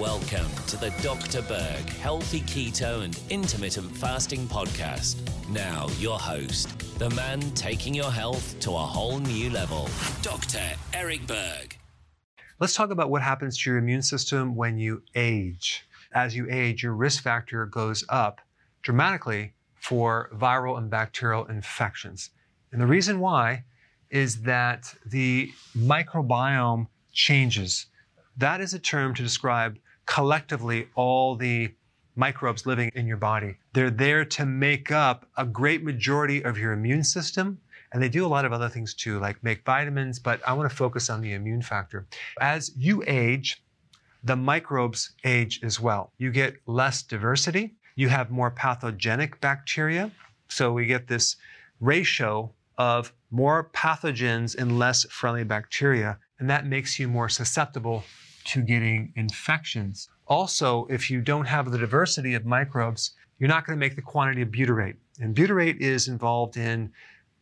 Welcome to the Dr. Berg Healthy Keto and Intermittent Fasting Podcast. Now, your host, the man taking your health to a whole new level, Dr. Eric Berg. Let's talk about what happens to your immune system when you age. As you age, your risk factor goes up dramatically for viral and bacterial infections. And the reason why is that the microbiome changes. That is a term to describe collectively all the microbes living in your body. They're there to make up a great majority of your immune system. And they do a lot of other things too, like make vitamins, but I want to focus on the immune factor. As you age, the microbes age as well. You get less diversity, you have more pathogenic bacteria. So we get this ratio of more pathogens and less friendly bacteria, and that makes you more susceptible to getting infections. Also, if you don't have the diversity of microbes, you're not going to make the quantity of butyrate. And butyrate is involved in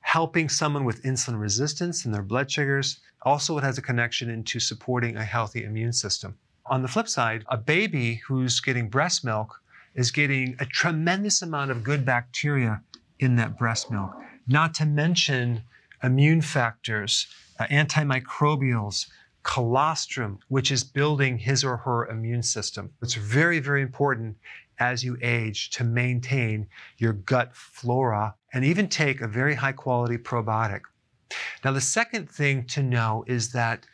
helping someone with insulin resistance and their blood sugars. Also, it has a connection into supporting a healthy immune system. On the flip side, a baby who's getting breast milk is getting a tremendous amount of good bacteria in that breast milk, not to mention immune factors, uh, antimicrobials, colostrum, which is building his or her immune system. It's very, very important as you age to maintain your gut flora and even take a very high quality probiotic. Now, the second thing to know is that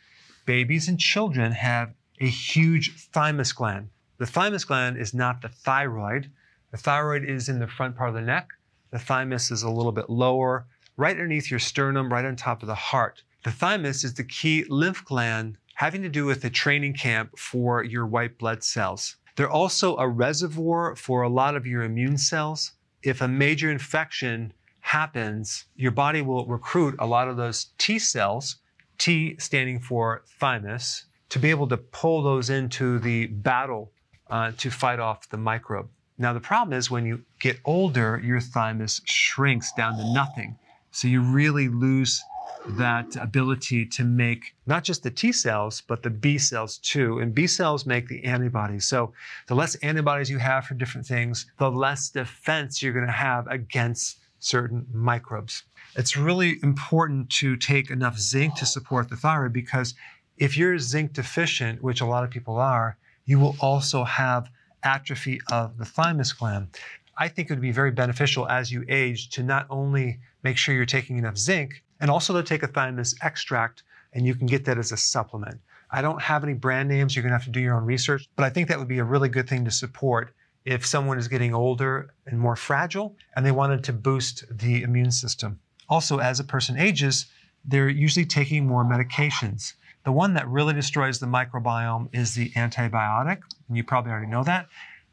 babies and children have a huge thymus gland. The thymus gland is not the thyroid. The thyroid is in the front part of the neck. The thymus is a little bit lower, right underneath your sternum, right on top of the heart. The thymus is the key lymph gland having to do with the training camp for your white blood cells. They're also a reservoir for a lot of your immune cells. If a major infection happens, your body will recruit a lot of those T cells, T standing for thymus, to be able to pull those into the battle uh, to fight off the microbe. Now, the problem is when you get older, your thymus shrinks down to nothing. So you really lose that ability to make not just the T cells, but the B cells too. And B cells make the antibodies. So the less antibodies you have for different things, the less defense you're going to have against certain microbes. It's really important to take enough zinc to support the thyroid because if you're zinc deficient, which a lot of people are, you will also have atrophy of the thymus gland. I think it would be very beneficial as you age to not only make sure you're taking enough zinc, and also to take a thymus extract, and you can get that as a supplement. I don't have any brand names, you're gonna have to do your own research, but I think that would be a really good thing to support if someone is getting older and more fragile and they wanted to boost the immune system. Also, as a person ages, they're usually taking more medications. The one that really destroys the microbiome is the antibiotic, and you probably already know that,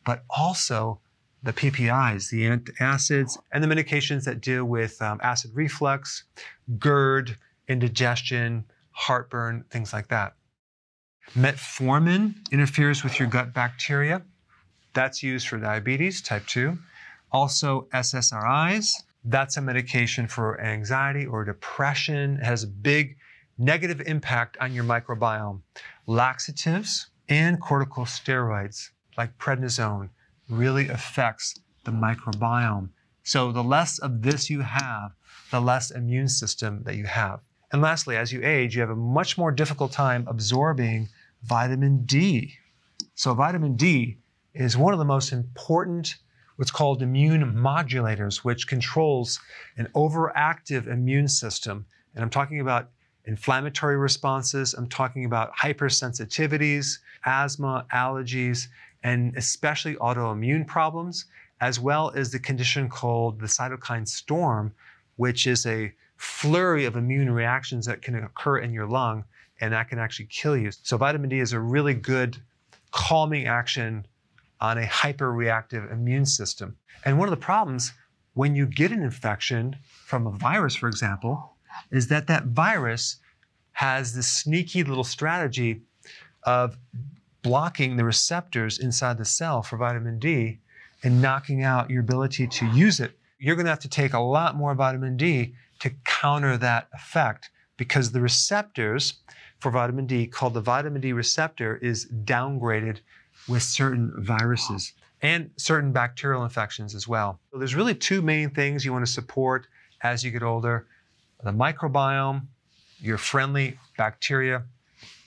but also the PPIs, the antacids, and the medications that deal with um, acid reflux, GERD, indigestion, heartburn, things like that. Metformin interferes with your gut bacteria. That's used for diabetes type 2. Also, SSRIs, that's a medication for anxiety or depression. It has a big negative impact on your microbiome. Laxatives and corticosteroids like prednisone really affects the microbiome. So the less of this you have, the less immune system that you have. And lastly, as you age, you have a much more difficult time absorbing vitamin D. So vitamin D is one of the most important what's called immune modulators, which controls an overactive immune system. And I'm talking about inflammatory responses, I'm talking about hypersensitivities, asthma, allergies, and especially autoimmune problems, as well as the condition called the cytokine storm, which is a flurry of immune reactions that can occur in your lung and that can actually kill you. So, vitamin D is a really good calming action on a hyperreactive immune system. And one of the problems when you get an infection from a virus, for example, is that that virus has this sneaky little strategy of blocking the receptors inside the cell for vitamin D and knocking out your ability to use it. You're going to have to take a lot more vitamin D to counter that effect because the receptors for vitamin D called the vitamin D receptor is downgraded with certain viruses and certain bacterial infections as well. So there's really two main things you want to support as you get older the microbiome, your friendly bacteria,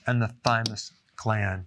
and the thymus gland.